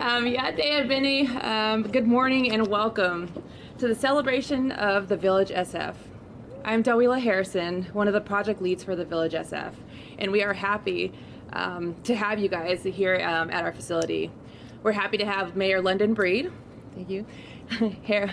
Um, Yate Bini, um, good morning and welcome to the celebration of the Village SF. I'm Dawila Harrison, one of the project leads for the Village SF, and we are happy um, to have you guys here um, at our facility. We're happy to have Mayor London Breed. Thank you. here.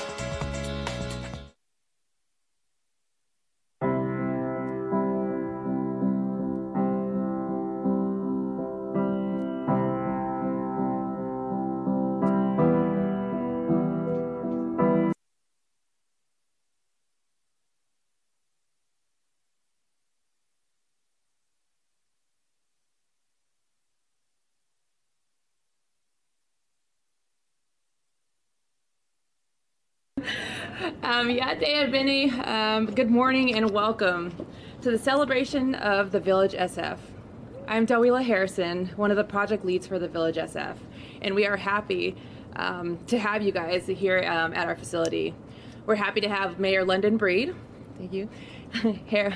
Um, Yate Bini, um, good morning and welcome to the celebration of the Village SF. I'm Dawila Harrison, one of the project leads for the Village SF, and we are happy um, to have you guys here um, at our facility. We're happy to have Mayor London Breed. Thank you. here.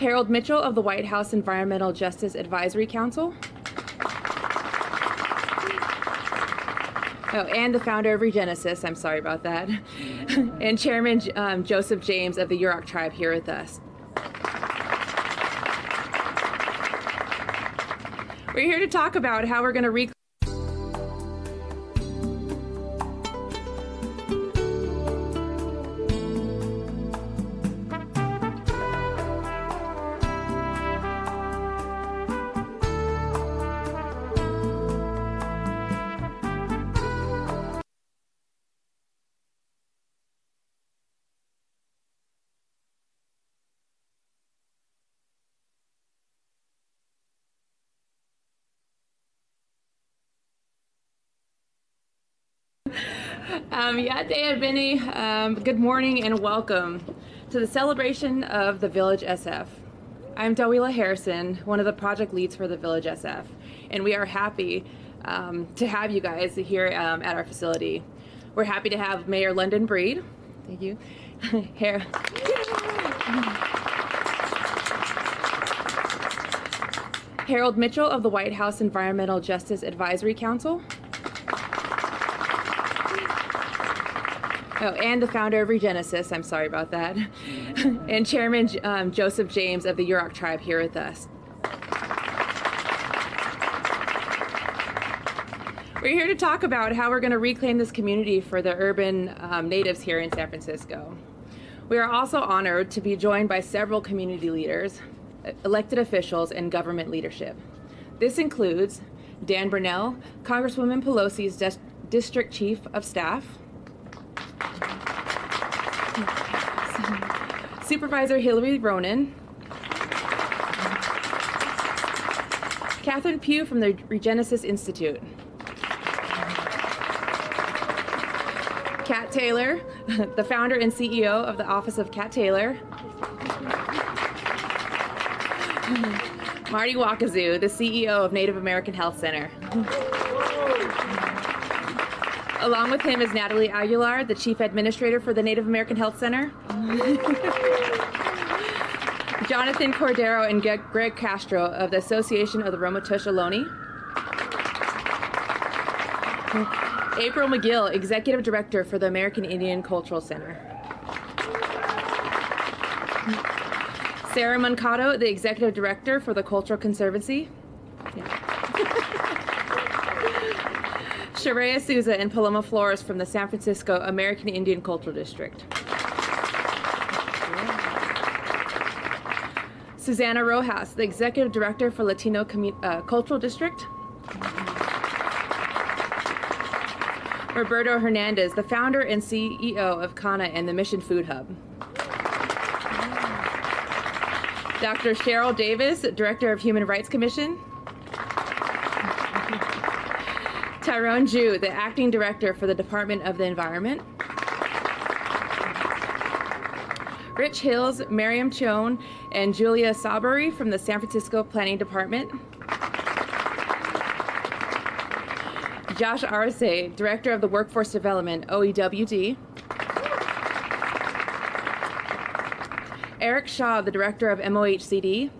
Harold Mitchell of the White House Environmental Justice Advisory Council. Oh, and the founder of Regenesis, I'm sorry about that. and Chairman um, Joseph James of the Yurok tribe here with us. We're here to talk about how we're going to reclaim. Um, Yate Bini, um, good morning and welcome to the celebration of the Village SF. I'm Dawila Harrison, one of the project leads for the Village SF, and we are happy um, to have you guys here um, at our facility. We're happy to have Mayor London Breed. Thank you. here. Harold Mitchell of the White House Environmental Justice Advisory Council. Oh, and the founder of Regenesis, I'm sorry about that. and Chairman um, Joseph James of the Yurok tribe here with us. We're here to talk about how we're going to reclaim this community for the urban um, natives here in San Francisco. We are also honored to be joined by several community leaders, elected officials, and government leadership. This includes Dan Bernal, Congresswoman Pelosi's District Chief of Staff, Supervisor Hillary Ronan, Catherine Pugh from the Regenesis Institute, Kat Taylor, the founder and CEO of the Office of Kat Taylor, Marty Waukazoo, the CEO of Native American Health Center. Along with him is Natalie Aguilar, the Chief Administrator for the Native American Health Center. Jonathan Cordero and Greg Castro of the Association of the Ramaytush Ohlone. April McGill, Executive Director for the American Indian Cultural Center. Sarah Mancato, the Executive Director for the Cultural Conservancy. Sharaya Souza and Paloma Flores from the San Francisco American Indian Cultural District. Susanna Rojas, the Executive Director for Latino Commu uh, Cultural District. Roberto Hernandez, the founder and CEO of CANA and the Mission Food Hub. Dr. Cheryl Davis, Director of Human Rights Commission. Tyrone Ju, the Acting Director for the Department of the Environment. Rich Hillis, Miriam Chone, and Julia Sabari from the San Francisco Planning Department. Josh Arce, Director of the Workforce Development, OEWD. Eric Shaw, the Director of MOHCD.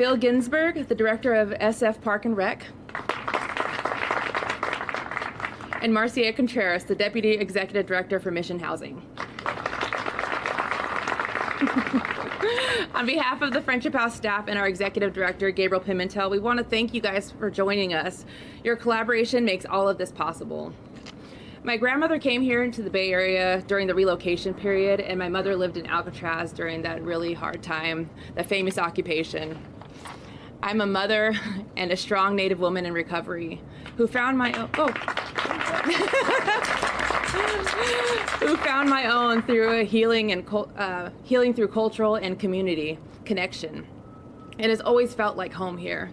Phil Ginsburg, the Director of SF Park and Rec. And Marcia Contreras, the Deputy Executive Director for Mission Housing. On behalf of the Friendship House staff and our executive director, Gabriel Pimentel, we want to thank you guys for joining us. Your collaboration makes all of this possible. My grandmother came here into the Bay Area during the relocation period, and my mother lived in Alcatraz during that really hard time, the famous occupation. I'm a mother and a strong Native woman in recovery who found my own. Oh. who found my own through a healing and uh, healing through cultural and community connection. It has always felt like home here.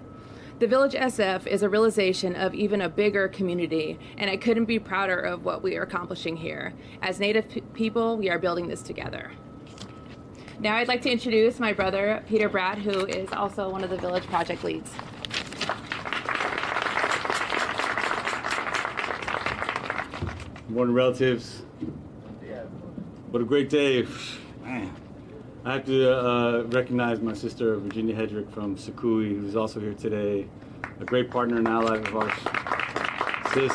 The Village SF is a realization of even a bigger community, and I couldn't be prouder of what we are accomplishing here. As Native people, we are building this together. Now I'd like to introduce my brother, Peter Bratt, who is also one of the Village Project leads. Morning, relatives. What a great day. Man. I have to uh, recognize my sister, Virginia Hedrick from Sukui, who's also here today. A great partner and ally of ours. Sis,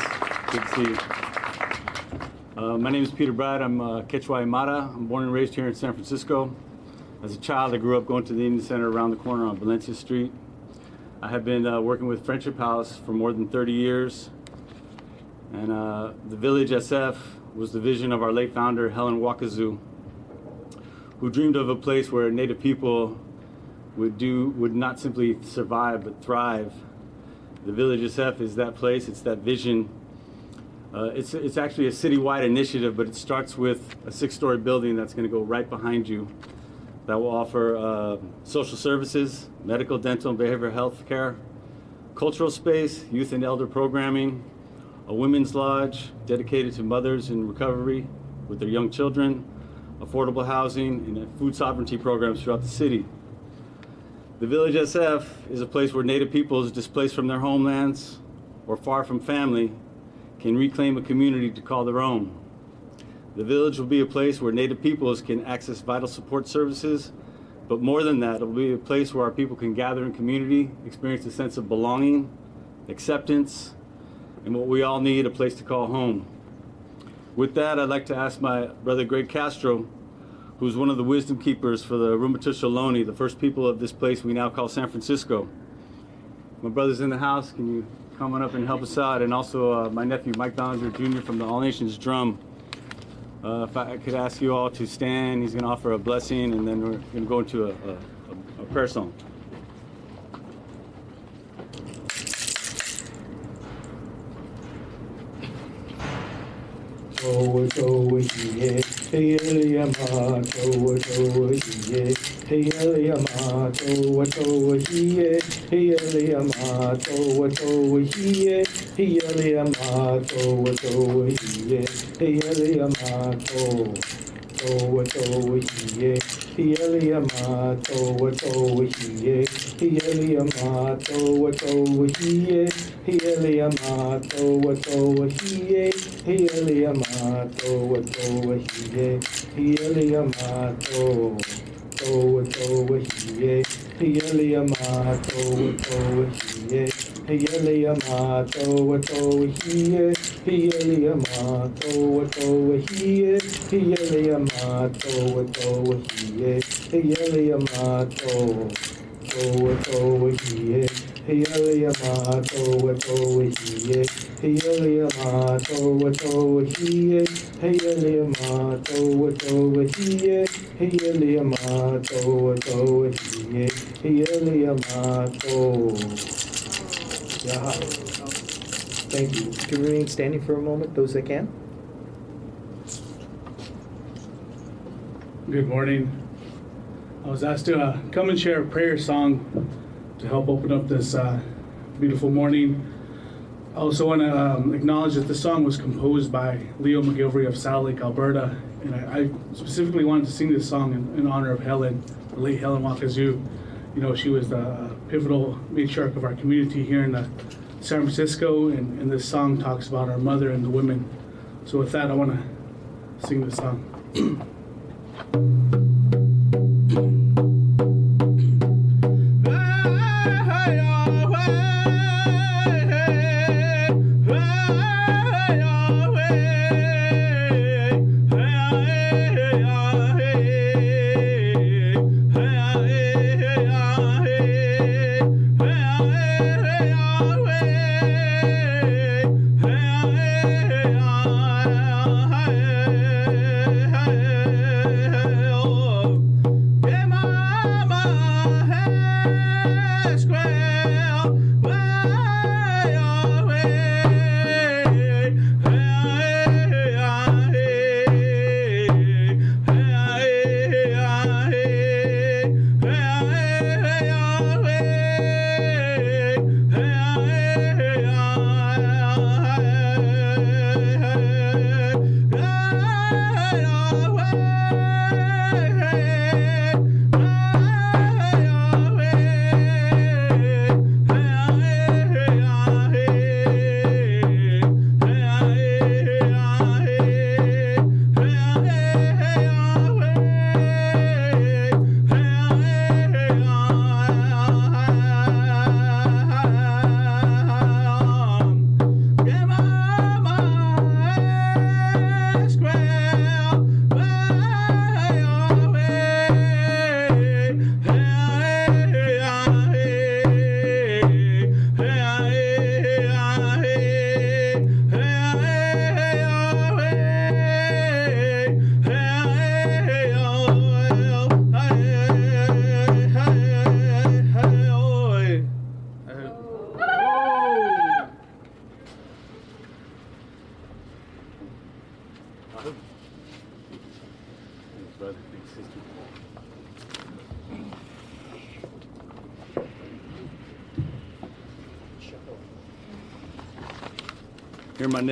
good to see you. Uh, my name is Peter Bratt. I'm uh, Quechua Aymara. I'm born and raised here in San Francisco. As a child, I grew up going to the Indian Center around the corner on Valencia Street. I have been uh, working with Friendship House for more than 30 years. And uh, the Village SF was the vision of our late founder, Helen Waukazoo who dreamed of a place where Native people would do would not simply survive but thrive. The Village SF is that place. It's that vision. Uh, it's it's actually a citywide initiative, but it starts with a six-story building that's to go right behind you, that will offer uh, social services, medical, dental, and behavioral health care, cultural space, youth and elder programming, a women's lodge dedicated to mothers in recovery with their young children, affordable housing, and food sovereignty programs throughout the city. The Village SF is a place where Native peoples displaced from their homelands or far from family can reclaim a community to call their own. The village will be a place where Native peoples can access vital support services, but more than that, it will be a place where our people can gather in community, experience a sense of belonging, acceptance, and what we all need a place to call home. With that, I'd like to ask my brother Greg Castro, who's one of the wisdom keepers for the Ohlone, the first people of this place we now call San Francisco. My brother's in the house. Can you come on up and help us out? And also uh, my nephew Mike Ballinger Jr. from the All Nations Drum. Uh, if I could ask you all to stand, he's going to offer a blessing, and then we're going to go into a, a, a prayer song. Towa towa hiye, hiye ma towa towa hiye, hiye ma towa towa hiye, hiye ma towa towa hiye, hiye ma towa towa hiye, hiye ma towa towa towa hiye, hiye ma towa towa hiye, hiye ma towa towa hiye, hiye ma towa towa hiye, hiye ma towa towa hiye, hiye ma to towa towa hiye, hiye ma towa hiye, hiye ma ma hiye ma towa towa hiye, hiye ma to towa towa hiye, hiye ma towa towa hiye, hiye ma towa towa hiye, hiye ma towa towa hiye, hiye ma towa towa hiye, hiye ma to Yaha. Thank you. Can we remain standing for a moment, those that can? Good morning. I was asked to uh, come and share a prayer song to help open up this uh, beautiful morning. I also want to um, acknowledge that the song was composed by Leo McGilvery of Saddle Lake, Alberta. And I, I specifically wanted to sing this song in, in honor of Helen, the late Helen Waukazoo. You know, she was the pivotal matriarch of our community here in the San Francisco, and, and this song talks about our mother and the women. So with that, I want to sing this song.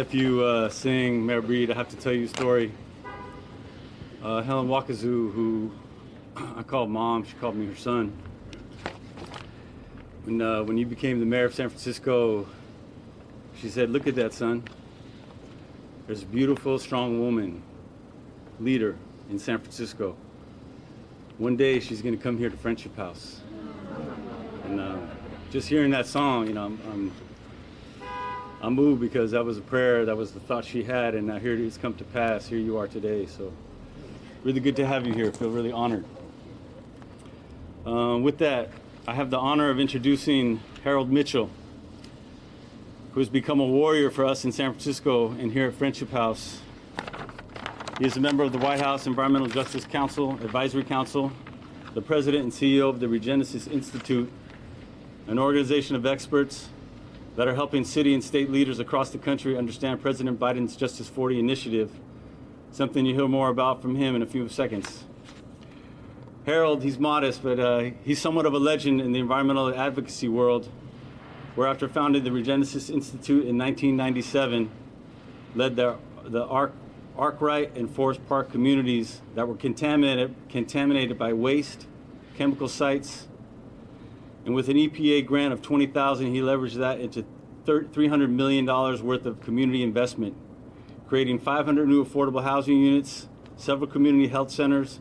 nephew uh, sing Mayor Breed. I have to tell you a story. Uh, Helen Waukazoo, who I called mom, she called me her son. When uh, when you became the mayor of San Francisco, she said, "Look at that, son. There's a beautiful, strong woman, leader in San Francisco. One day she's going to come here to Friendship House." And uh, just hearing that song, you know, I'm, I'm I'm moved because that was a prayer, that was the thought she had, and now here it has come to pass. Here you are today. So, really good to have you here. feel really honored. Uh, with that, I have the honor of introducing Harold Mitchell, who has become a warrior for us in San Francisco and here at Friendship House. He is a member of the White House Environmental Justice Council Advisory Council, the president and CEO of the Regenesis Institute, an organization of experts that are helping city and state leaders across the country understand President Biden's Justice 40 initiative, something you'll hear more about from him in a few seconds. Harold, he's modest, but uh, he's somewhat of a legend in the environmental advocacy world, where after founding the Regenesis Institute in 1997, led the, the Arc, Arkwright and Forest Park communities that were contaminated, contaminated by waste, chemical sites, and with an EPA grant of 20,000, he leveraged that into 300 million dollars worth of community investment, creating 500 new affordable housing units, several community health centers,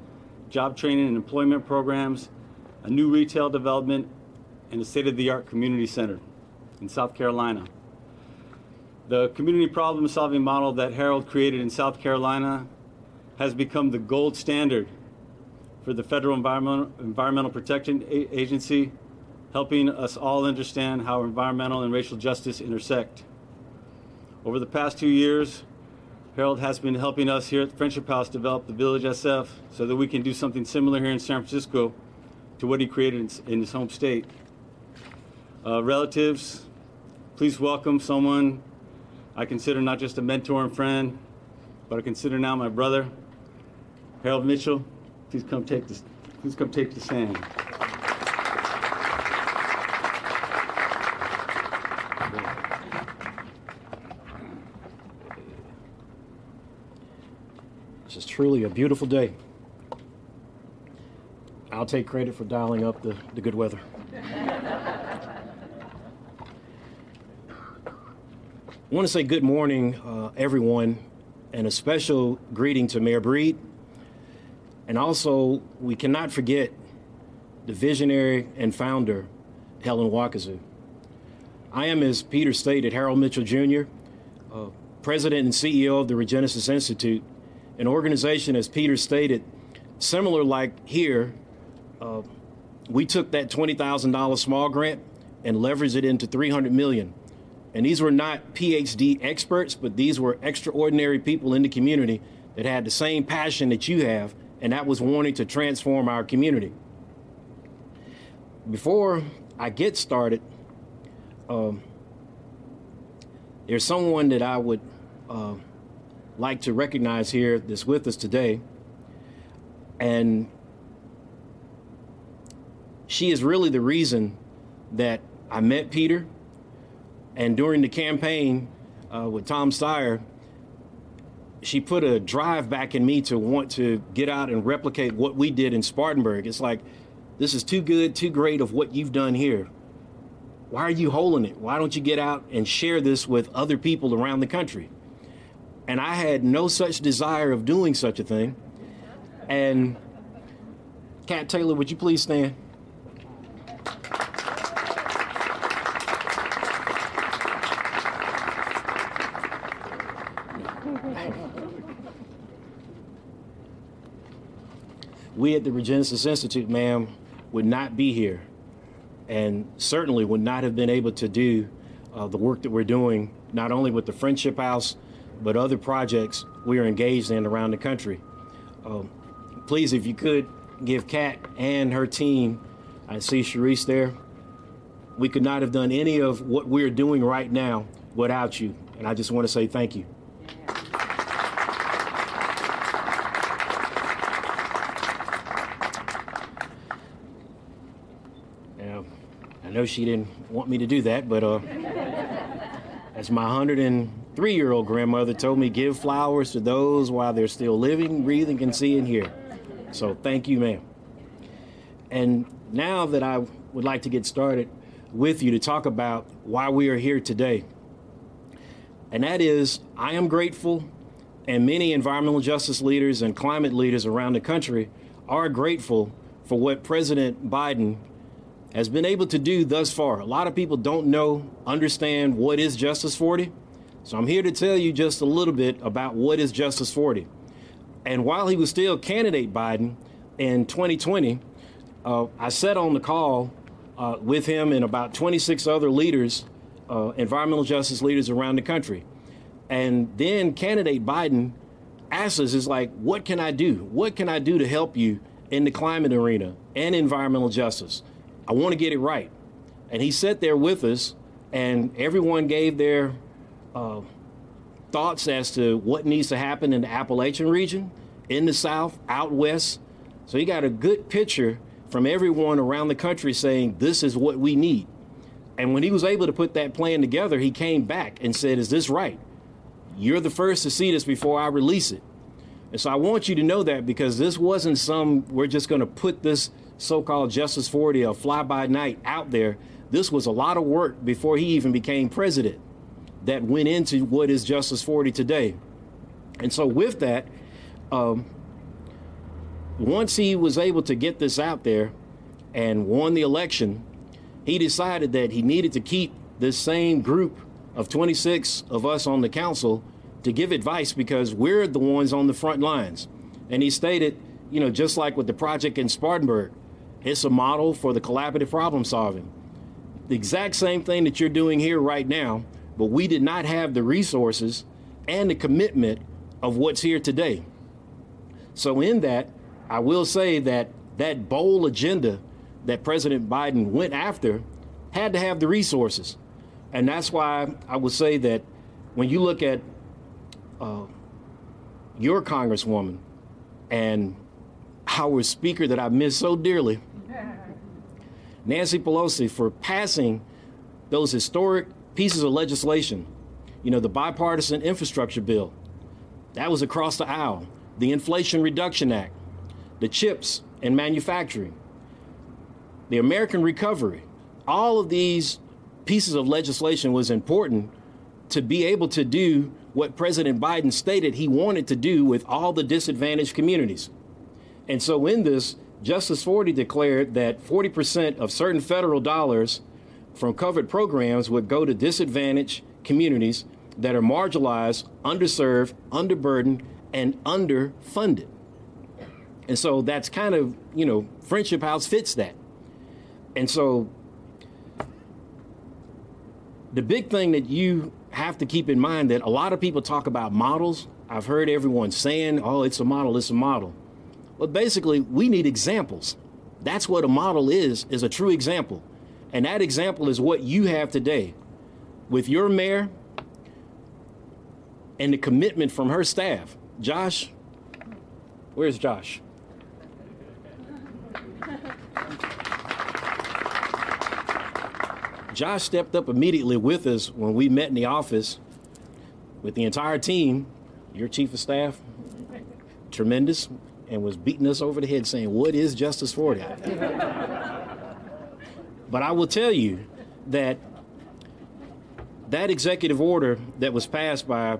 job training and employment programs, a new retail development, and a state-of-the-art community center in South Carolina. The community problem-solving model that Harold created in South Carolina has become the gold standard for the Federal Environmental, Environmental Protection Agency helping us all understand how environmental and racial justice intersect. Over the past two years, Harold has been helping us here at Friendship House develop the Village SF so that we can do something similar here in San Francisco to what he created in, his home state. Uh, relatives, please welcome someone I consider not just a mentor and friend, but I consider now my brother, Harold Mitchell. Please come take this. Please come take the stand. Truly a beautiful day. I'll take credit for dialing up the, the good weather. I want to say good morning, uh, everyone, and a special greeting to Mayor Breed. And also, we cannot forget the visionary and founder, Helen Waukazoo. I am, as Peter stated, Harold Mitchell Jr., uh, President and CEO of the Regenesis Institute, an organization, as Peter stated, similar like here, uh, we took that $20,000 small grant and leveraged it into 300 million. And these were not PhD experts, but these were extraordinary people in the community that had the same passion that you have, and that was wanting to transform our community. Before I get started, um, there's someone that I would uh, like to recognize here that's with us today. And she is really the reason that I met Peter. And during the campaign uh, with Tom Steyer, she put a drive back in me to want to get out and replicate what we did in Spartanburg. It's like, this is too good, too great of what you've done here. Why are you holding it? Why don't you get out and share this with other people around the country? And I had no such desire of doing such a thing. And Kat Taylor, would you please stand? we at the Regenesis Institute, ma'am, would not be here and certainly would not have been able to do uh, the work that we're doing, not only with the Friendship House, but other projects we are engaged in around the country. Um, please, if you could, give Kat and her team, I see Sharice there, we could not have done any of what we're doing right now without you. And I just want to say thank you. Now, I know she didn't want me to do that, but uh, as my 103 year old grandmother told me, give flowers to those while they're still living, breathing, and seeing here. So thank you, ma'am. And now that I would like to get started with you to talk about why we are here today. And that is, I am grateful, and many environmental justice leaders and climate leaders around the country are grateful for what President Biden has been able to do thus far. A lot of people don't know, understand what is Justice 40. So I'm here to tell you just a little bit about what is Justice 40. And while he was still candidate Biden in 2020, uh, I sat on the call uh, with him and about 26 other leaders, uh, environmental justice leaders around the country. And then candidate Biden asked us, is like, what can I do? What can I do to help you in the climate arena and environmental justice? I want to get it right. And he sat there with us, and everyone gave their uh, thoughts as to what needs to happen in the Appalachian region, in the South, out west. So he got a good picture from everyone around the country saying, this is what we need. And when he was able to put that plan together, he came back and said, Is this right? You're the first to see this before I release it. And so I want you to know that because this wasn't some, we're just going to put this so called Justice 40 or fly by night out there. This was a lot of work before he even became president that went into what is Justice 40 today. And so, with that, um, once he was able to get this out there and won the election, he decided that he needed to keep this same group of 26 of us on the council to give advice because we're the ones on the front lines. And he stated, you know, just like with the project in Spartanburg, it's a model for the collaborative problem solving. The exact same thing that you're doing here right now, but we did not have the resources and the commitment of what's here today. So, in that, I will say that that bold agenda that President Biden went after had to have the resources. And that's why I would say that when you look at uh, your congresswoman and our speaker that I miss so dearly, Nancy Pelosi, for passing those historic pieces of legislation, you know, the bipartisan infrastructure bill, that was across the aisle, the Inflation Reduction Act, the CHIPS and manufacturing, the American Recovery, all of these pieces of legislation was important to be able to do what President Biden stated he wanted to do with all the disadvantaged communities. And so in this, Justice Forty declared that 40% of certain federal dollars from covered programs would go to disadvantaged communities that are marginalized, underserved, underburdened, and underfunded. And so that's kind of, you know, Friendship House fits that. And so the big thing that you have to keep in mind that a lot of people talk about models. I've heard everyone saying, oh, it's a model, it's a model. But basically, we need examples. That's what a model is, is a true example. And that example is what you have today with your mayor and the commitment from her staff. Josh, where's Josh? Josh stepped up immediately with us when we met in the office with the entire team, your chief of staff, tremendous, and was beating us over the head saying, What is Justice 40? But I will tell you that that executive order that was passed by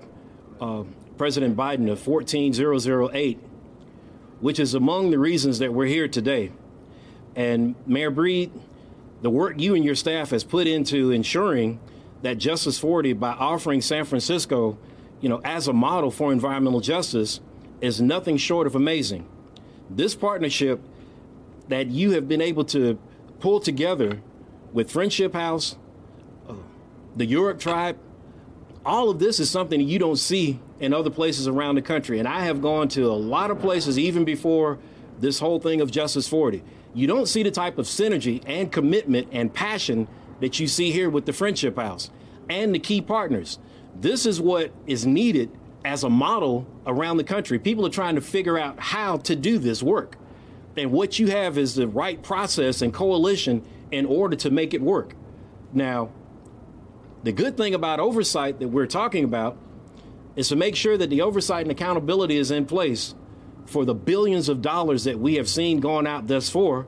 uh, President Biden of 14008, which is among the reasons that we're here today. And Mayor Breed, the work you and your staff has put into ensuring that Justice 40 by offering San Francisco, you know, as a model for environmental justice is nothing short of amazing. This partnership that you have been able to pull together with Friendship House, the Yurok tribe, all of this is something you don't see in other places around the country. And I have gone to a lot of places even before this whole thing of Justice 40 you don't see the type of synergy and commitment and passion that you see here with the Friendship House and the key partners. This is what is needed as a model around the country. People are trying to figure out how to do this work. And what you have is the right process and coalition in order to make it work. Now, the good thing about oversight that we're talking about is to make sure that the oversight and accountability is in place for the billions of dollars that we have seen going out thus far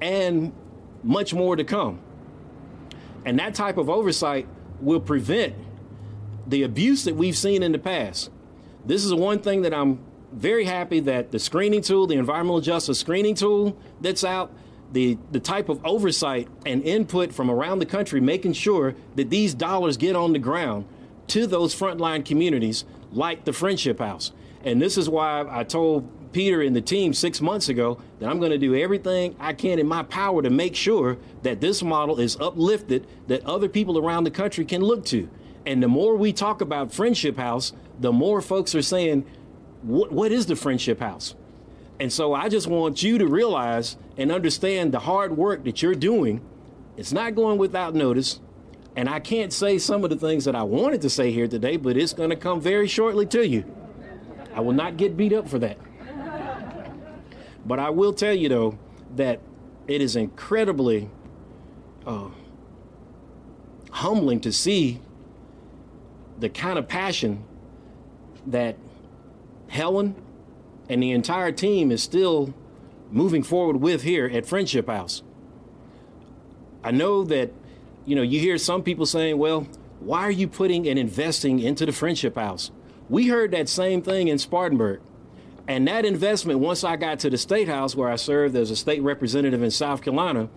and much more to come. And that type of oversight will prevent the abuse that we've seen in the past. This is one thing that I'm very happy that the screening tool, the environmental justice screening tool that's out, the, the type of oversight and input from around the country, making sure that these dollars get on the ground to those frontline communities like the Friendship House. And this is why I told Peter and the team six months ago that I'm going to do everything I can in my power to make sure that this model is uplifted, that other people around the country can look to. And the more we talk about Friendship House, the more folks are saying, what is the Friendship House? And so I just want you to realize and understand the hard work that you're doing. It's not going without notice. And I can't say some of the things that I wanted to say here today, but it's going to come very shortly to you. I will not get beat up for that. But I will tell you, though, that it is incredibly uh, humbling to see the kind of passion that Helen and the entire team is still moving forward with here at Friendship House. I know that, you know, you hear some people saying, well, why are you putting and investing into the Friendship House? We heard that same thing in Spartanburg. And that investment, once I got to the State House where I served as a state representative in South Carolina,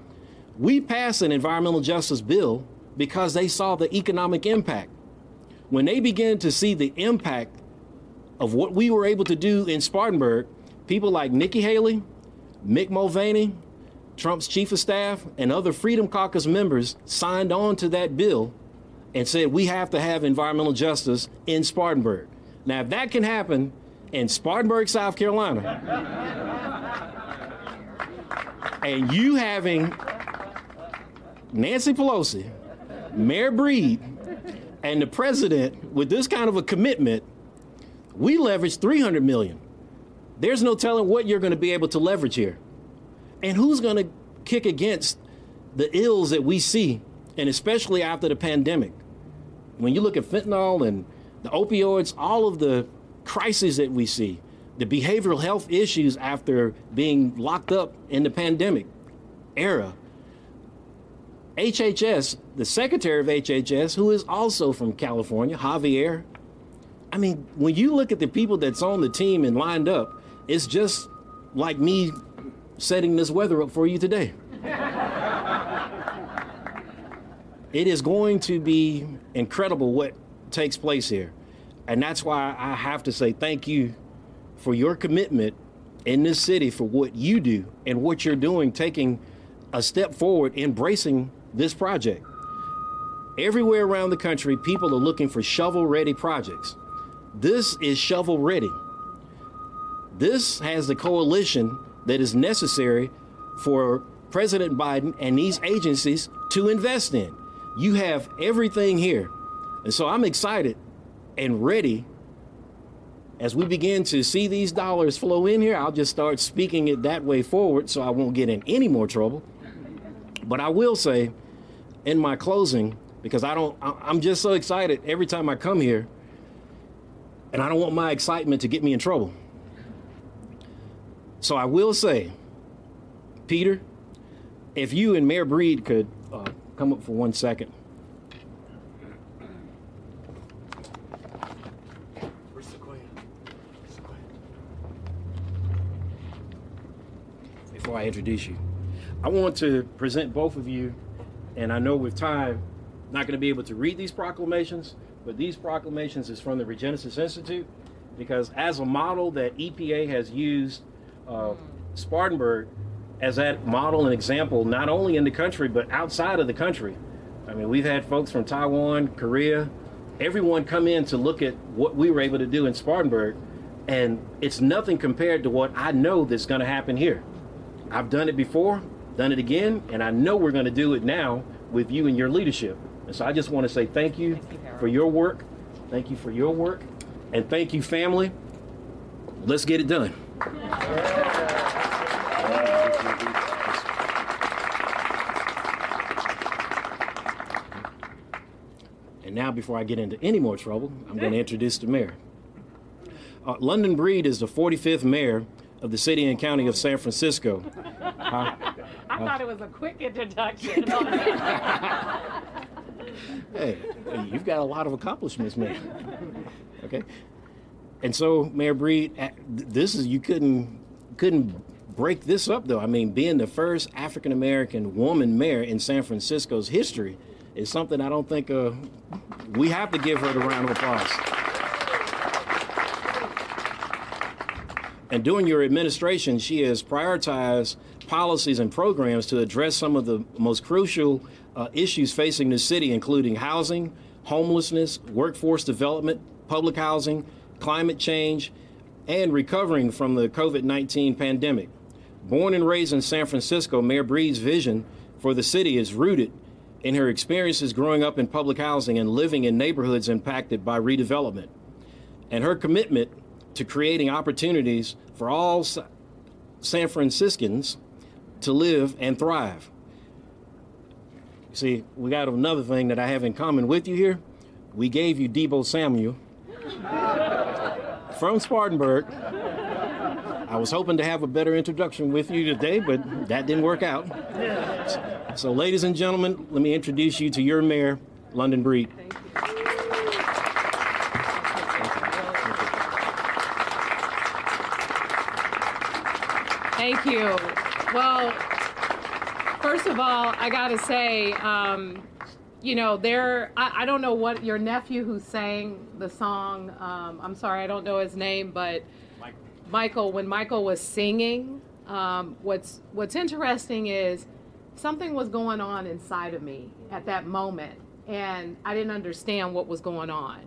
we passed an environmental justice bill because they saw the economic impact. When they began to see the impact of what we were able to do in Spartanburg, people like Nikki Haley, Mick Mulvaney, Trump's chief of staff, and other Freedom Caucus members signed on to that bill and said we have to have environmental justice in Spartanburg. Now, if that can happen in Spartanburg, South Carolina, and you having Nancy Pelosi, Mayor Breed, and the president with this kind of a commitment, we leverage 300 million. There's no telling what you're going to be able to leverage here. And who's going to kick against the ills that we see, and especially after the pandemic? When you look at fentanyl and the opioids, all of the crises that we see, the behavioral health issues after being locked up in the pandemic era. HHS, the secretary of HHS, who is also from California, Xavier. I mean, when you look at the people that's on the team and lined up, it's just like me setting this weather up for you today. it is going to be incredible what takes place here. And that's why I have to say thank you for your commitment in this city for what you do and what you're doing, taking a step forward, embracing this project. Everywhere around the country, people are looking for shovel ready projects. This is shovel ready. This has the coalition that is necessary for President Biden and these agencies to invest in. You have everything here. And so I'm excited and ready as we begin to see these dollars flow in here. I'll just start speaking it that way forward so I won't get in any more trouble. But I will say in my closing, because I don't, I'm just so excited every time I come here, and I don't want my excitement to get me in trouble. So I will say, Peter, if you and Mayor Breed could uh, come up for one second. Before I introduce you, I want to present both of you, and I know with time, not going to be able to read these proclamations, but these proclamations is from the Regenesis Institute, because as a model that EPA has used uh, Spartanburg as that model and example, not only in the country, but outside of the country. I mean, we've had folks from Taiwan, Korea, everyone come in to look at what we were able to do in Spartanburg, and it's nothing compared to what I know that's going to happen here. I've done it before, done it again, and I know we're going to do it now with you and your leadership. And so I just want to say thank you, Thank you. For your work. Thank you for your work. And thank you, family. Let's get it done. And now, before I get into any more trouble, I'm going to introduce the mayor. Uh, London Breed is the 45th mayor of the city and county of San Francisco. Uh, I thought it was a quick introduction. hey, you've got a lot of accomplishments, man. Okay, and so Mayor Breed, this is you couldn't couldn't break this up though. I mean, being the first African American woman mayor in San Francisco's history is something I don't think uh, we have to give her the round of applause. And during your administration, she has prioritized policies and programs to address some of the most crucial uh, issues facing the city, including housing, homelessness, workforce development, public housing, climate change, and recovering from the COVID 19 pandemic. Born and raised in San Francisco, Mayor Breed's vision for the city is rooted in her experiences growing up in public housing and living in neighborhoods impacted by redevelopment, and her commitment to creating opportunities for all San Franciscans to live and thrive. See, we got another thing that I have in common with you here. We gave you Deebo Samuel from Spartanburg. I was hoping to have a better introduction with you today, but that didn't work out. So, ladies and gentlemen, let me introduce you to your mayor, London Breed. Thank you. Thank you. Well, first of all, I got to say, um, you know, there, I, I don't know what your nephew who sang the song, um, I'm sorry, I don't know his name, but Michael, when Michael was singing, um, what's, what's interesting is something was going on inside of me at that moment, and I didn't understand what was going on.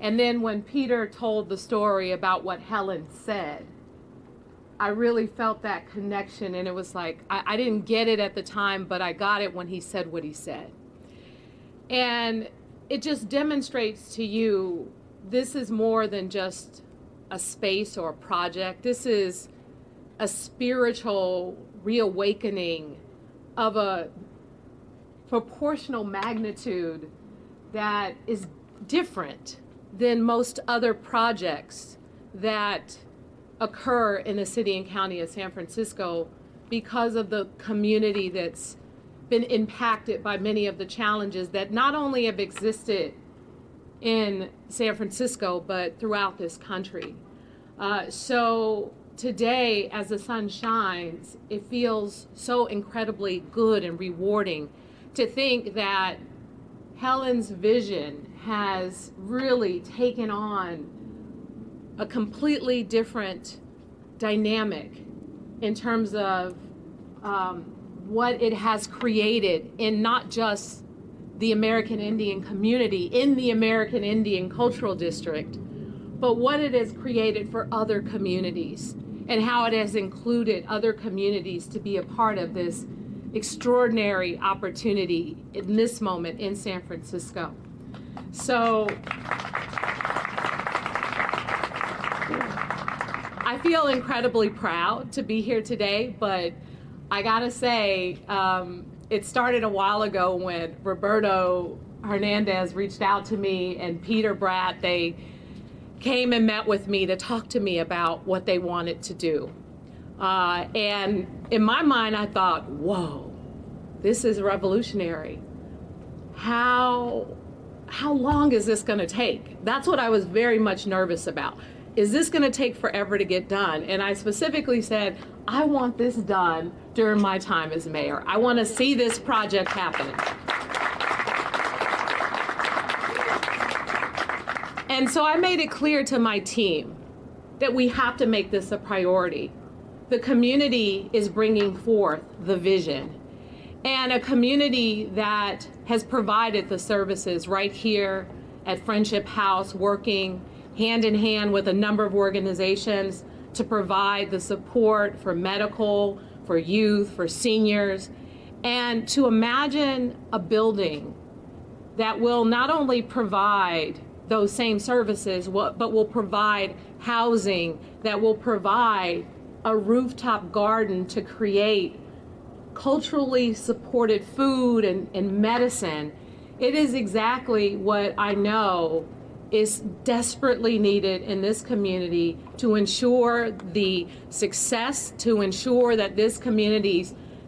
And then when Peter told the story about what Helen said, I really felt that connection, and it was like I, I didn't get it at the time, but I got it when he said what he said. And it just demonstrates to you this is more than just a space or a project. This is a spiritual reawakening of a proportional magnitude that is different than most other projects that occur in the city and county of San Francisco because of the community that's been impacted by many of the challenges that not only have existed in San Francisco but throughout this country. Uh, so today, as the sun shines, it feels so incredibly good and rewarding to think that Helen's vision has really taken on a completely different dynamic in terms of um, what it has created in not just the American Indian community in the American Indian Cultural District, but what it has created for other communities and how it has included other communities to be a part of this extraordinary opportunity in this moment in San Francisco. So I feel incredibly proud to be here today, but I gotta say, um, it started a while ago when Roberto Hernandez reached out to me and Peter Bratt, they came and met with me to talk to me about what they wanted to do. Uh, and in my mind, I thought, whoa, this is revolutionary. How, how long is this going to take? That's what I was very much nervous about. Is this going to take forever to get done? And I specifically said, I want this done during my time as mayor. I want to see this project happen. And so I made it clear to my team that we have to make this a priority. The community is bringing forth the vision, and a community that has provided the services right here at Friendship House, working hand in hand with a number of organizations to provide the support for medical, for youth, for seniors, and to imagine a building that will not only provide those same services, but will provide housing, that will provide a rooftop garden to create culturally supported food and, and medicine. It is exactly what I know is desperately needed in this community to ensure the success, to ensure that this community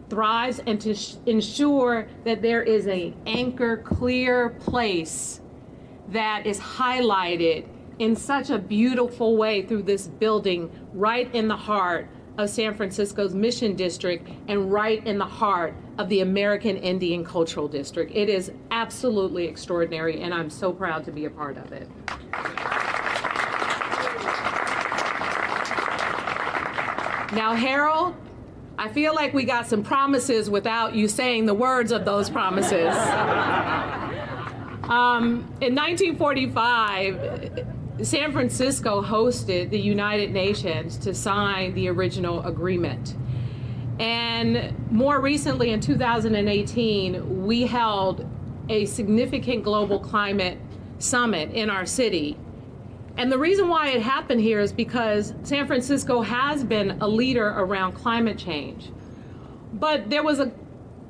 thrives, and to ensure that there is an anchor, clear place that is highlighted in such a beautiful way through this building right in the heart of San Francisco's Mission District and right in the heart of the American Indian Cultural District. It is absolutely extraordinary, and I'm so proud to be a part of it. Now, Harold, I feel like we got some promises without you saying the words of those promises. Um, in 1945, San Francisco hosted the United Nations to sign the original agreement. And more recently, in 2018, we held a significant global climate summit in our city. And the reason why it happened here is because San Francisco has been a leader around climate change. But there was a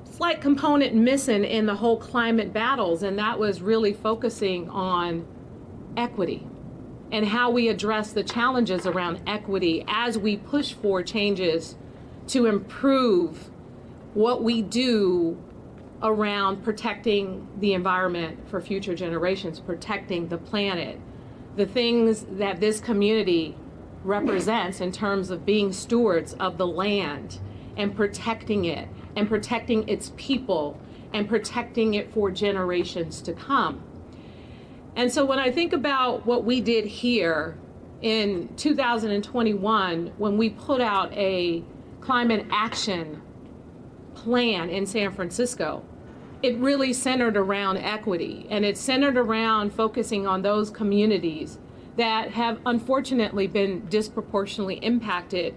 slight component missing in the whole climate battles, and that was really focusing on equity and how we address the challenges around equity as we push for changes to improve what we do around protecting the environment for future generations, protecting the planet, the things that this community represents in terms of being stewards of the land and protecting it and protecting its people and protecting it for generations to come. And so when I think about what we did here in 2021, when we put out a climate action plan in San Francisco, it really centered around equity and it centered around focusing on those communities that have unfortunately been disproportionately impacted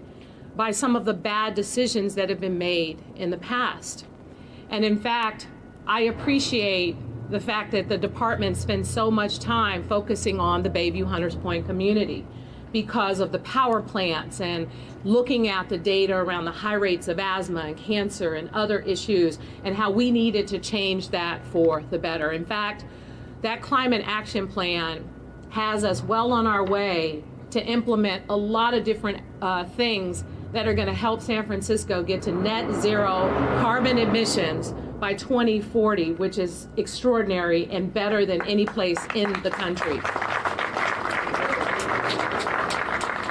by some of the bad decisions that have been made in the past. And in fact, I appreciate the fact that the department spends so much time focusing on the Bayview Hunters Point community because of the power plants and looking at the data around the high rates of asthma and cancer and other issues and how we needed to change that for the better. In fact, that climate action plan has us well on our way to implement a lot of different uh, things that are going to help San Francisco get to net zero carbon emissions by 2040, which is extraordinary and better than any place in the country.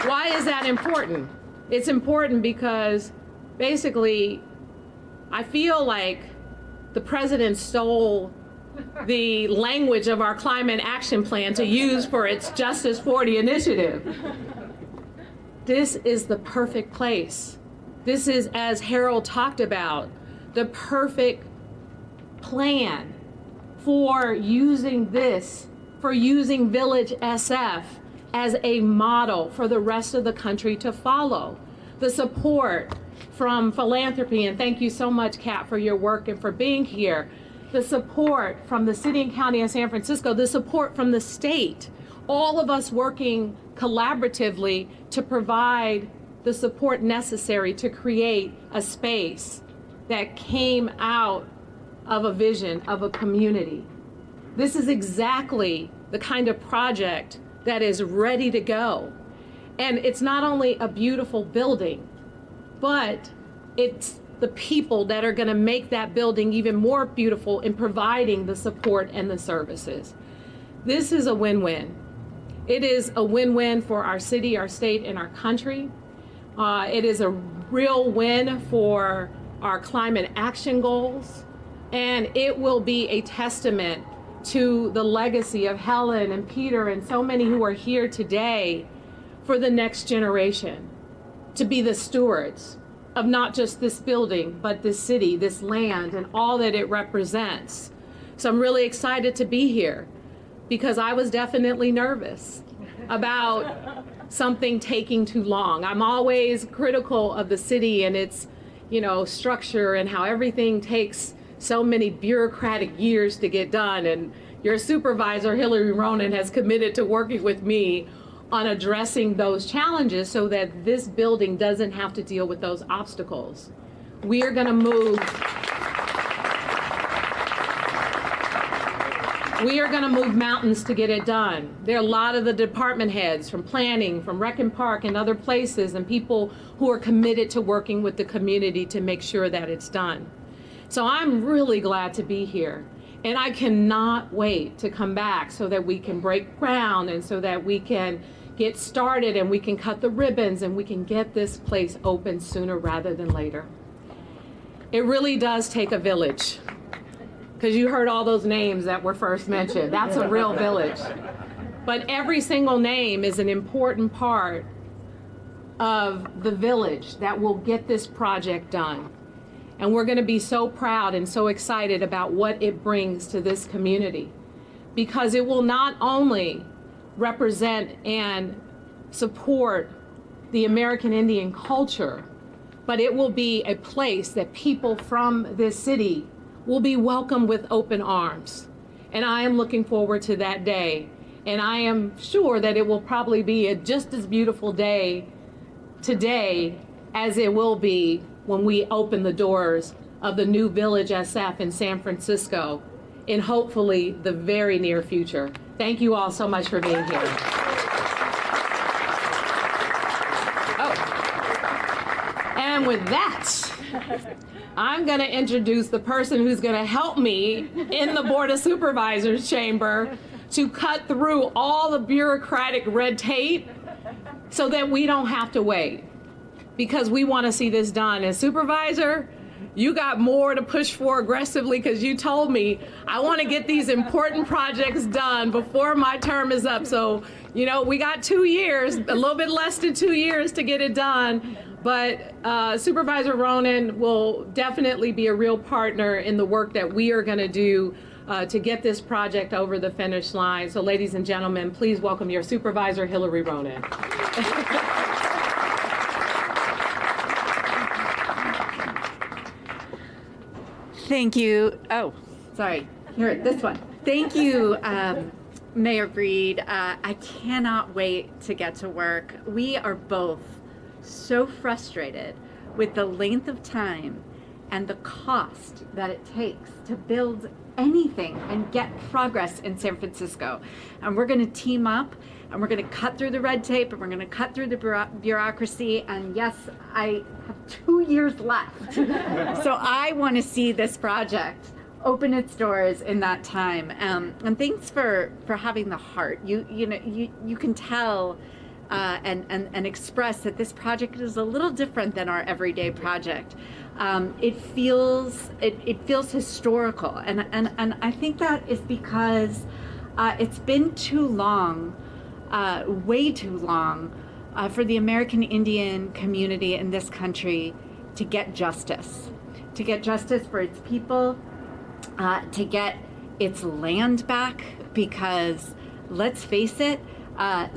Why is that important? It's important because basically, I feel like the president stole the language of our climate action plan to use for its Justice 40 initiative. This is the perfect place. This is, as Harold talked about, the perfect plan for using this, for using Village SF as a model for the rest of the country to follow. The support from philanthropy, and thank you so much, Kat, for your work and for being here. The support from the city and county of San Francisco, the support from the state, all of us working collaboratively to provide the support necessary to create a space that came out of a vision of a community. This is exactly the kind of project that is ready to go. And it's not only a beautiful building, but it's the people that are going to make that building even more beautiful in providing the support and the services. This is a win win. It is a win win for our city, our state, and our country. Uh, it is a real win for our climate action goals, and it will be a testament to the legacy of Helen and Peter and so many who are here today for the next generation to be the stewards of not just this building, but this city, this land, and all that it represents. So I'm really excited to be here because I was definitely nervous about something taking too long. I'm always critical of the city and its, you know, structure and how everything takes so many bureaucratic years to get done. And your supervisor, Hillary Ronen, has committed to working with me on addressing those challenges so that this building doesn't have to deal with those obstacles. We are going to move. We are going to move mountains to get it done. There are a lot of the department heads from planning, from Rec and Park, and other places, and people who are committed to working with the community to make sure that it's done. So I'm really glad to be here. And I cannot wait to come back so that we can break ground and so that we can get started and we can cut the ribbons and we can get this place open sooner rather than later. It really does take a village because you heard all those names that were first mentioned. That's a real village. But every single name is an important part of the village that will get this project done. And we're going to be so proud and so excited about what it brings to this community because it will not only represent and support the American Indian culture, but it will be a place that people from this city will be welcomed with open arms. And I am looking forward to that day. And I am sure that it will probably be a just as beautiful day today as it will be when we open the doors of the new Village SF in San Francisco in hopefully the very near future. Thank you all so much for being here. Oh. And with that, I'm going to introduce the person who's going to help me in the Board of Supervisors chamber to cut through all the bureaucratic red tape so that we don't have to wait because we want to see this done. As supervisor, you got more to push for aggressively because you told me I want to get these important projects done before my term is up. So, you know, we got two years, a little bit less than two years to get it done. But uh, Supervisor Ronen will definitely be a real partner in the work that we are going to do uh, to get this project over the finish line. So, ladies and gentlemen, please welcome your supervisor, Hillary Ronen. Thank you. Oh, sorry. Here, this one. Thank you, um, Mayor Breed. Uh, I cannot wait to get to work. We are both so frustrated with the length of time and the cost that it takes to build anything and get progress in San Francisco. And we're going to team up and we're going to cut through the red tape and we're going to cut through the bureaucracy. And yes, I have two years left. so I want to see this project open its doors in that time. Um, and thanks for, for having the heart. You, you know, you, you can tell uh, and, and, and express that this project is a little different than our everyday project. Um, it feels it, it feels historical, and, and, and I think that is because uh, it's been too long, uh, way too long, uh, for the American Indian community in this country to get justice, to get justice for its people, uh, to get its land back, because let's face it, uh,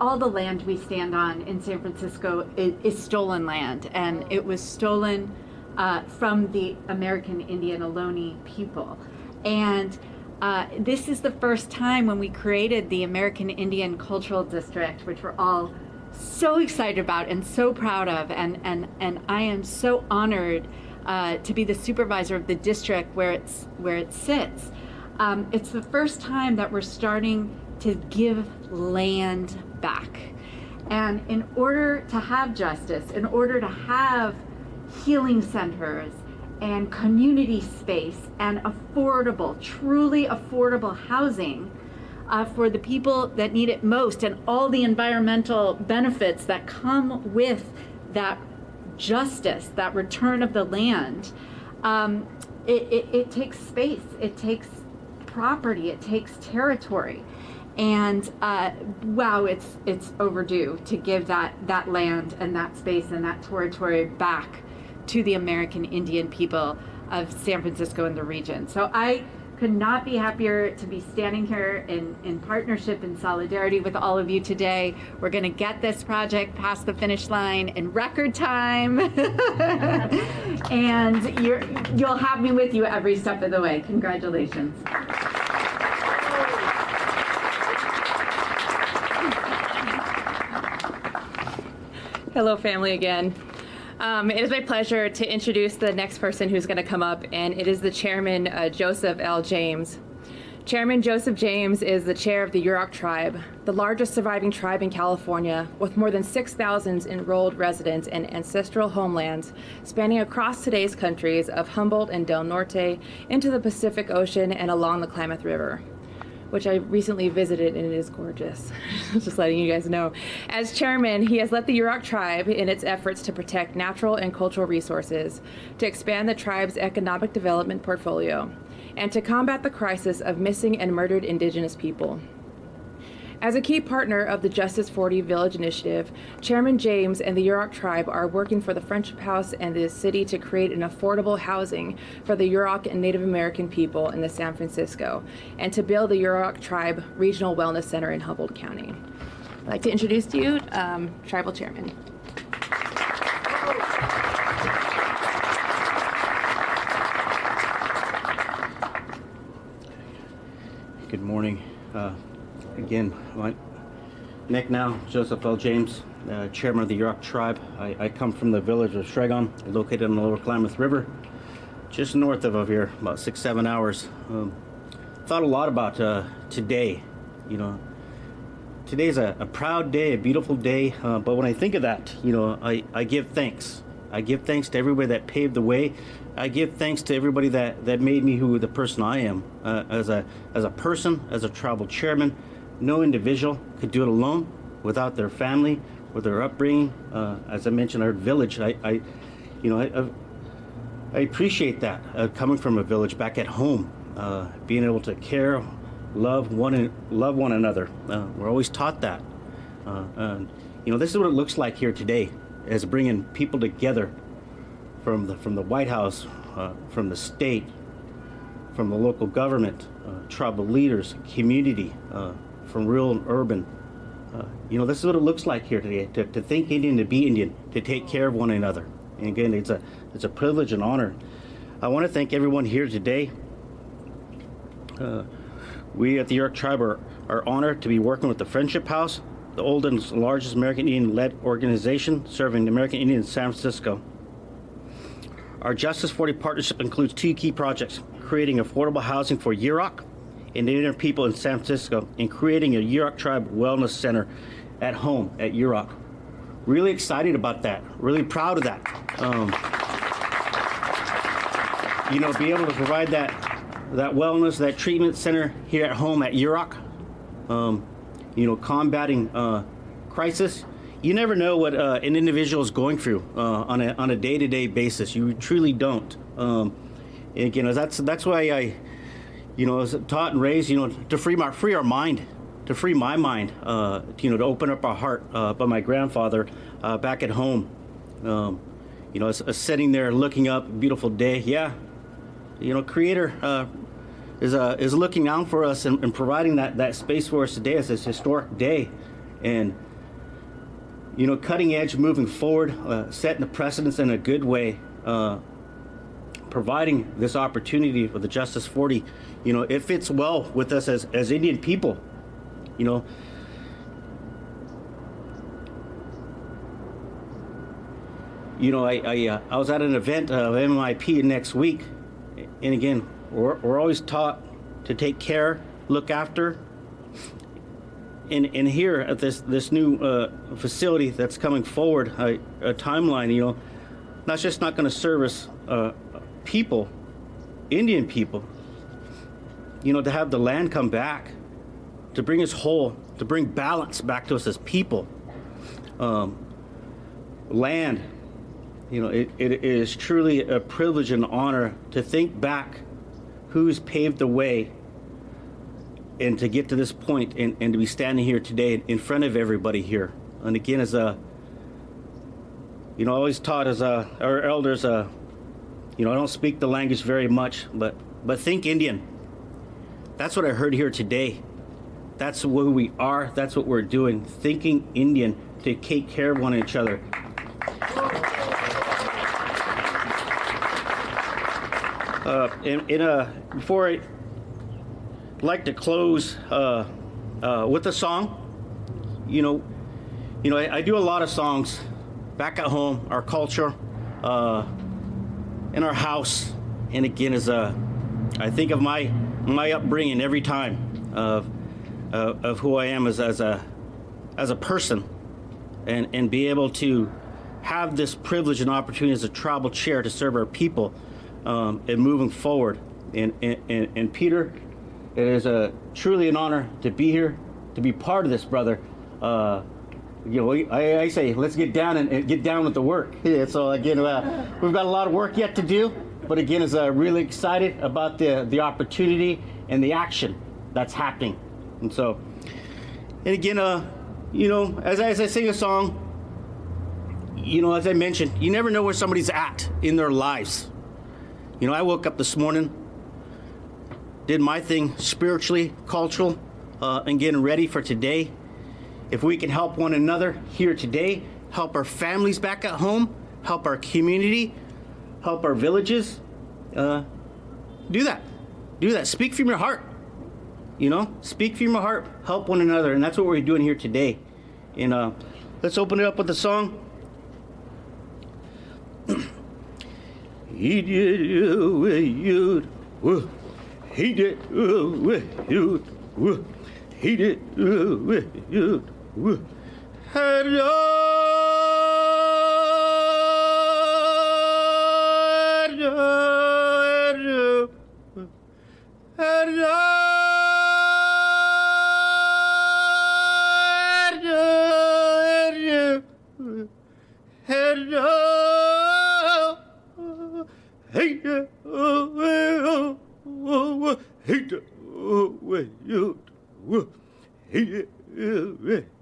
all the land we stand on in San Francisco is, is stolen land, and it was stolen uh, from the American Indian Ohlone people. And uh, this is the first time when we created the American Indian Cultural District, which we're all so excited about and so proud of. And, and, and I am so honored uh, to be the supervisor of the district where, it's, where it sits. Um, it's the first time that we're starting to give land back. And in order to have justice, in order to have healing centers and community space and affordable, truly affordable housing uh, for the people that need it most, and all the environmental benefits that come with that justice, that return of the land, um, it, it, it takes space, it takes property, it takes territory. And uh, wow, it's it's overdue to give that that land and that space and that territory back to the American Indian people of San Francisco and the region. So I could not be happier to be standing here in, in partnership and solidarity with all of you today. We're going to get this project past the finish line in record time. and you're, you'll have me with you every step of the way. Congratulations. Hello, family, again. Um, it is my pleasure to introduce the next person who's going to come up, and it is the chairman, uh, Joseph L. James. Chairman Joseph James is the chair of the Yurok tribe, the largest surviving tribe in California, with more than 6,000 enrolled residents and ancestral homelands spanning across today's countries of Humboldt and Del Norte into the Pacific Ocean and along the Klamath River which I recently visited and it is gorgeous. Just letting you guys know. As chairman, he has led the Yurok tribe in its efforts to protect natural and cultural resources, to expand the tribe's economic development portfolio, and to combat the crisis of missing and murdered indigenous people. As a key partner of the Justice 40 Village Initiative, Chairman James and the Yurok tribe are working for the Friendship House and the city to create an affordable housing for the Yurok and Native American people in the San Francisco and to build the Yurok tribe Regional Wellness Center in Humboldt County. I'd like to introduce to you um, Tribal Chairman. Good morning. Uh, again, my Nick now, Joseph L. James, uh, chairman of the Yurok tribe. I, I, come from the village of Sregon, located on the lower Klamath River, just north of, of here, about six, seven hours. Um, thought a lot about uh, today. You know, today's a, a, proud day, a beautiful day. Uh, but when I think of that, you know, I, I give thanks. I give thanks to everybody that paved the way. I give thanks to everybody that, that made me who the person I am uh, as a as a person, as a tribal chairman, no individual could do it alone without their family or their upbringing. Uh, as I mentioned, our village, I, I you know, I, I appreciate that uh, coming from a village back at home, uh, being able to care, love one, love one another. Uh, we're always taught that. Uh, and, you know, this is what it looks like here today, as bringing people together from the from the White House, uh, from the state, from the local government, tribal leaders, community, from rural and urban. Uh, you know, this is what it looks like here today. To, to think Indian, to be Indian, to take care of one another. And again, it's a it's a privilege and honor. I want to thank everyone here today. Uh, we at the Yurok Tribe are, are honored to be working with the Friendship House, the oldest and largest American Indian led organization serving the American Indians in San Francisco. Our Justice 40 partnership includes two key projects creating affordable housing for Yurok and the Indian people in San Francisco, and creating a Yurok Tribe Wellness Center at home at Yurok. Really excited about that. Really proud of that. Um, you know, be able to provide that that wellness, that treatment center here at home at Yurok. Um, you know, combating uh, crisis. You never know what uh, an individual is going through uh, on a on a day to day basis. You truly don't. Um, know, that's that's why I, you know, was taught and raised, you know, to free my free our mind, to free my mind, uh, you know, to open up our heart. Uh, by my grandfather uh, back at home, um, you know, sitting there looking up, beautiful day. Yeah, you know, Creator uh, is uh, is looking out for us and, and, providing that, that space for us today as this historic day, and you know, cutting edge, moving forward, uh, setting the precedence in a good way, providing this opportunity for the Justice 40. You know, it fits well with us as as Indian people. You know. You know, I I, uh, I was at an event of MIP next week, and again, we're, we're always taught to take care, look after. And, and here at this this new uh, facility that's coming forward, a, a, timeline, you know, that's just not going to service uh, people, Indian people. You know, to have the land come back, to bring us whole, to bring balance back to us as people. Um, land, you know, it, it is truly a privilege and honor to think back who's paved the way and to get to this point and, and to be standing here today in front of everybody here. And again, as a, you know, always taught as a, our elders, uh, you know, I don't speak the language very much, but, but think Indian. That's what I heard here today. That's who we are. That's what we're doing. Thinking Indian to take care of one each other. Uh, in, in a, before I like to close uh, uh, with a song, you know, you know, I, I, do a lot of songs back at home, our culture, uh, in our house, and again, as a, I think of my my upbringing every time of uh, of who I am as, as a as a person, and and be able to have this privilege and opportunity as a tribal chair to serve our people um, and moving forward. And, and, and, Peter, it is a truly an honor to be here, to be part of this, brother. Uh, you know, I, I, say let's get down and, and, get down with the work. Yeah, so again, uh, we've got a lot of work yet to do, but again, is uh, really excited about the the opportunity and the action that's happening. And so, and again, uh, you know, as I, as I sing a song, you know, as I mentioned, you never know where somebody's at in their lives. You know, I woke up this morning, did my thing spiritually, cultural, uh, and getting ready for today. If we can help one another here today, help our families back at home, help our community, help our villages, uh, do that. Do that. Speak from your heart. You know, speak from your heart, help one another, and that's what we're doing here today. And uh, let's open it up with a song. He did with you he did with you he did you hello hello Oh, wait, you. Oh, wait, you. Wait.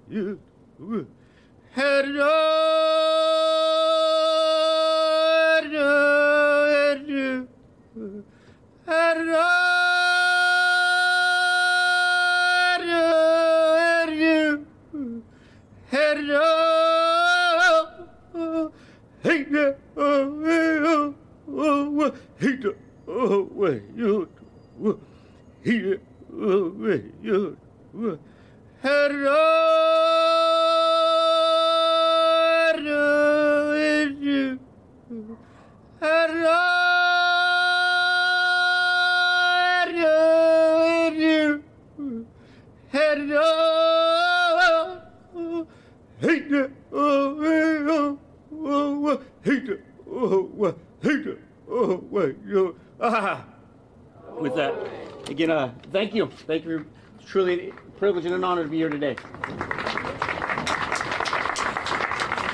Thank you. Thank you. It's truly a privilege and an honor to be here today.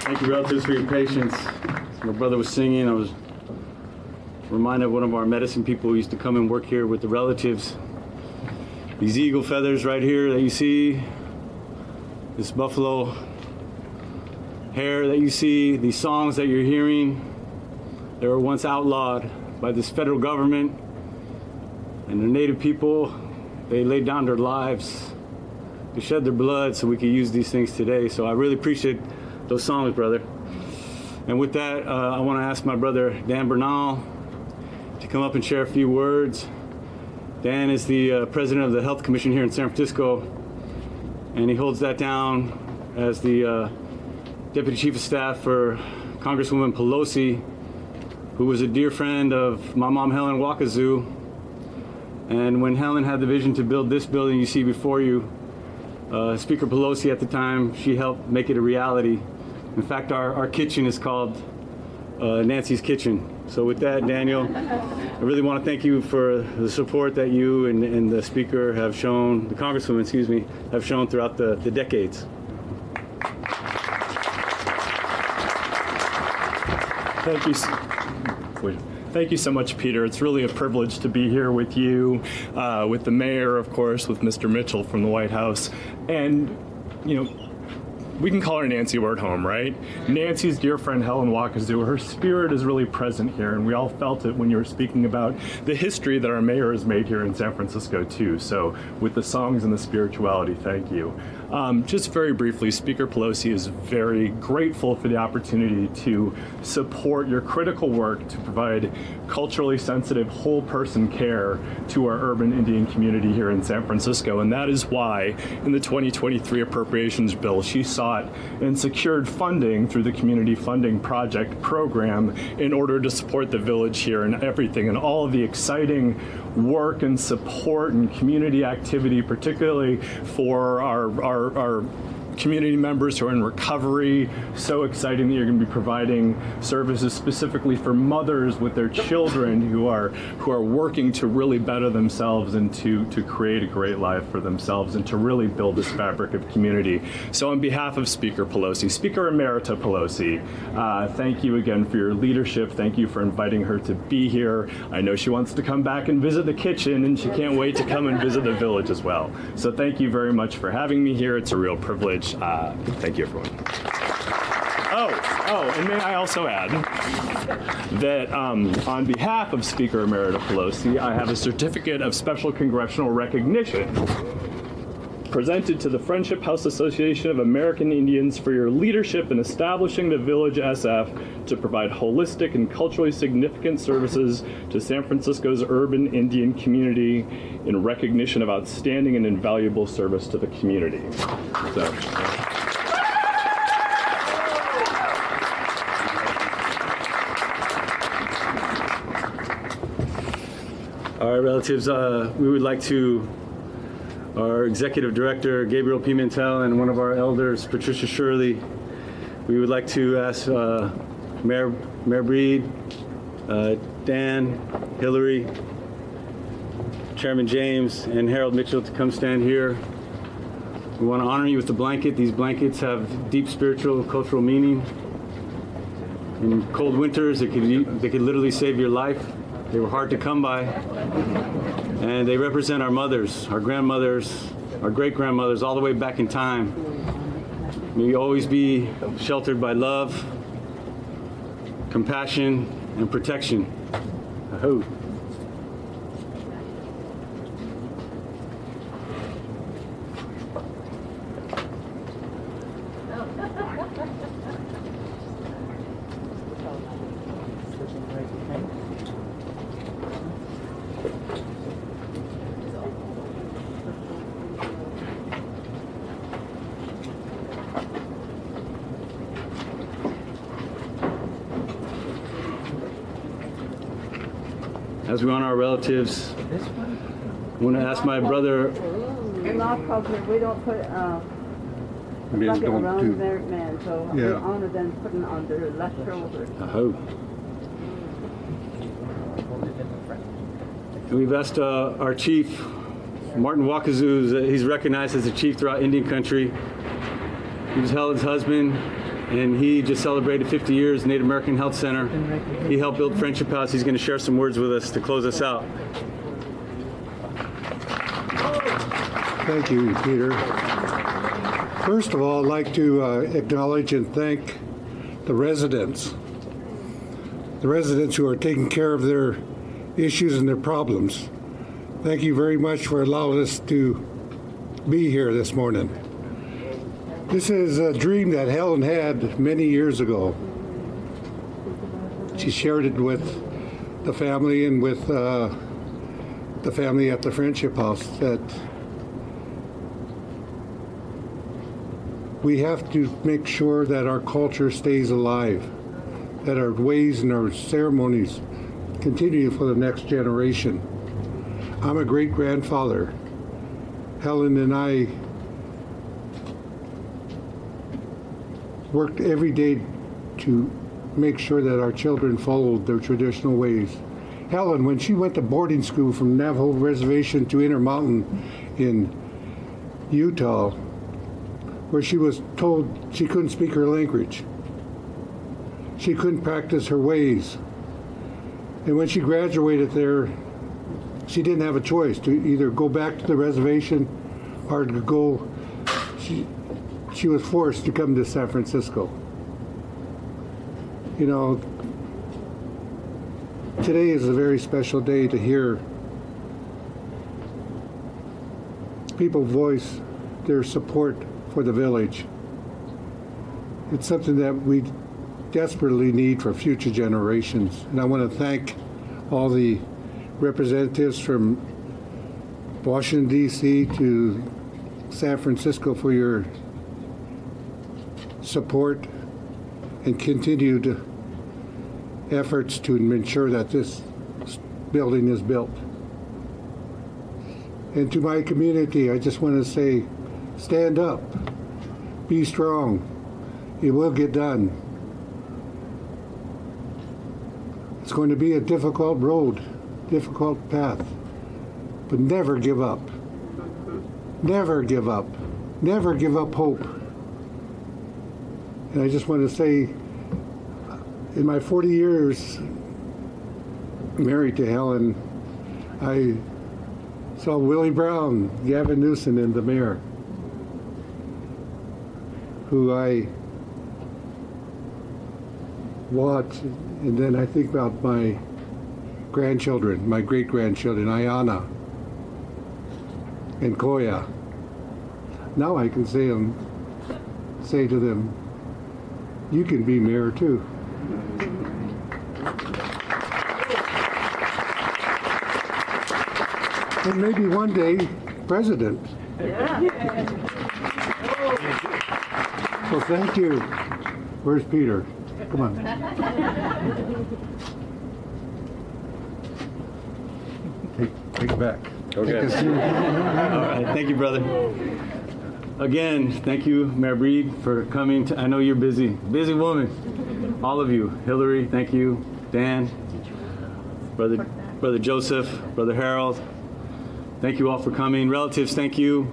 Thank you, relatives, for your patience. My brother was singing, I was reminded of one of our medicine people who used to come and work here with the relatives. These eagle feathers right here that you see, this buffalo hair that you see, these songs that you're hearing, they were once outlawed by this federal government and the native people. They laid down their lives to shed their blood so we could use these things today. So I really appreciate those songs, brother. And with that, uh, I want to ask my brother Dan Bernal to come up and share a few words. Dan is the uh, president of the Health Commission here in San Francisco, and he holds that down as the uh, deputy chief of staff for Congresswoman Pelosi, who was a dear friend of my mom, Helen Waukazoo. And when Helen had the vision to build this building you see before you, uh, Speaker Pelosi at the time, she helped make it a reality. In fact, our, our kitchen is called uh, Nancy's Kitchen. So with that, Daniel, I really want to thank you for the support that you and, and the speaker have shown, the congresswoman, excuse me, have shown throughout the, the decades. Thank you. Thank you so much, Peter. It's really a privilege to be here with you, uh, with the mayor, of course, with Mr. Mitchell from the White House. And, you know, we can call her Nancy at home, right? Nancy's dear friend Helen Waukazoo, her spirit is really present here, and we all felt it when you were speaking about the history that our mayor has made here in San Francisco, too. So, with the songs and the spirituality, thank you. Um, just very briefly, Speaker Pelosi is very grateful for the opportunity to support your critical work to provide culturally sensitive, whole person care to our urban Indian community here in San Francisco. And that is why, in the 2023 appropriations bill, she sought and secured funding through the Community Funding Project program in order to support the village here and everything and all of the exciting work and support and community activity, particularly for our, our, our community members who are in recovery. So exciting that you're going to be providing services specifically for mothers with their children who are who are working to really better themselves and to to create a great life for themselves and to really build this fabric of community. So on behalf of Speaker Pelosi, Speaker Emerita Pelosi, uh, thank you again for your leadership. Thank you for inviting her to be here. I know she wants to come back and visit the kitchen and she can't wait to come and visit the village as well. So thank you very much for having me here. It's a real privilege. Uh, thank you, everyone. Oh, oh, and may I also add that um, on behalf of Speaker Emerita Pelosi, I have a certificate of special congressional recognition presented to the Friendship House Association of American Indians for your leadership in establishing the Village SF to provide holistic and culturally significant services to San Francisco's urban Indian community in recognition of outstanding and invaluable service to the community. So, All right, relatives, uh, we would like to, our executive director, Gabriel Pimentel, and one of our elders, Patricia Shirley, we would like to ask uh, Mayor, Mayor Breed, uh, Dan, Hillary, Chairman James, and Harold Mitchell to come stand here. We want to honor you with the blanket. These blankets have deep spiritual, cultural meaning. In cold winters, they could, they could literally save your life. They were hard to come by. And they represent our mothers, our grandmothers, our great grandmothers, all the way back in time. May you always be sheltered by love, compassion, and protection. Aho. As we honor our relatives, I want to ask my brother. In our culture, we don't put uh, a We bucket don't around do- married man, so we Yeah. honor them putting on their left shoulder. I hope. And we've asked uh, our chief, Martin Waukazoo, uh, he's recognized as a chief throughout Indian country. He was Helen's husband, and he just celebrated 50 years Native American Health Center. He helped build Friendship House. He's going to share some words with us to close us out. Thank you, Peter. First of all, I'd like to uh, acknowledge and thank the residents. The residents who are taking care of their issues and their problems. Thank you very much for allowing us to be here this morning. This is a dream that Helen had many years ago. She shared it with the family and with uh, the family at the Friendship House that we have to make sure that our culture stays alive, that our ways and our ceremonies continue for the next generation. I'm a great grandfather. Helen and I worked every day to make sure that our children followed their traditional ways. Helen, when she went to boarding school from Navajo Reservation to Intermountain in Utah, where she was told she couldn't speak her language. She couldn't practice her ways. And when she graduated there, she didn't have a choice to either go back to the reservation or to go. She, she was forced to come to San Francisco. You know, today is a very special day to hear people voice their support for the village. It's something that we desperately need for future generations. And I want to thank all the representatives from Washington, D.C. to San Francisco for your support and continued efforts to ensure that this building is built. And to my community, I just want to say stand up, be strong. It will get done. It's going to be a difficult road, difficult path, but never give up. Never give up. Never give up hope. And I just want to say, in my 40 years married to Helen, I saw Willie Brown, Gavin Newsom, and the mayor, who I watch, and then I think about my grandchildren, my great grandchildren, Ayana and Koya. Now I can say them, say to them, you can be mayor too. And maybe one day, president. So thank you. Where's Peter? Come on. Take, take it back. Okay. Take us All through. right, thank you, brother. Again, thank you, Mayor Breed, for coming. To, I know you're busy, busy woman. All of you, Hillary, thank you, Dan, brother, brother Joseph, brother Harold. Thank you all for coming. Relatives, thank you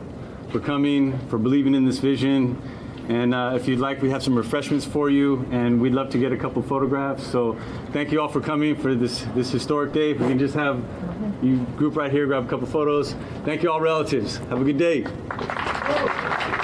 for coming, for believing in this vision. And uh, if you'd like, we have some refreshments for you, and we'd love to get a couple photographs. So thank you all for coming for this this historic day. If we can just have you group right here, grab a couple photos. Thank you all, relatives. Have a good day. はい。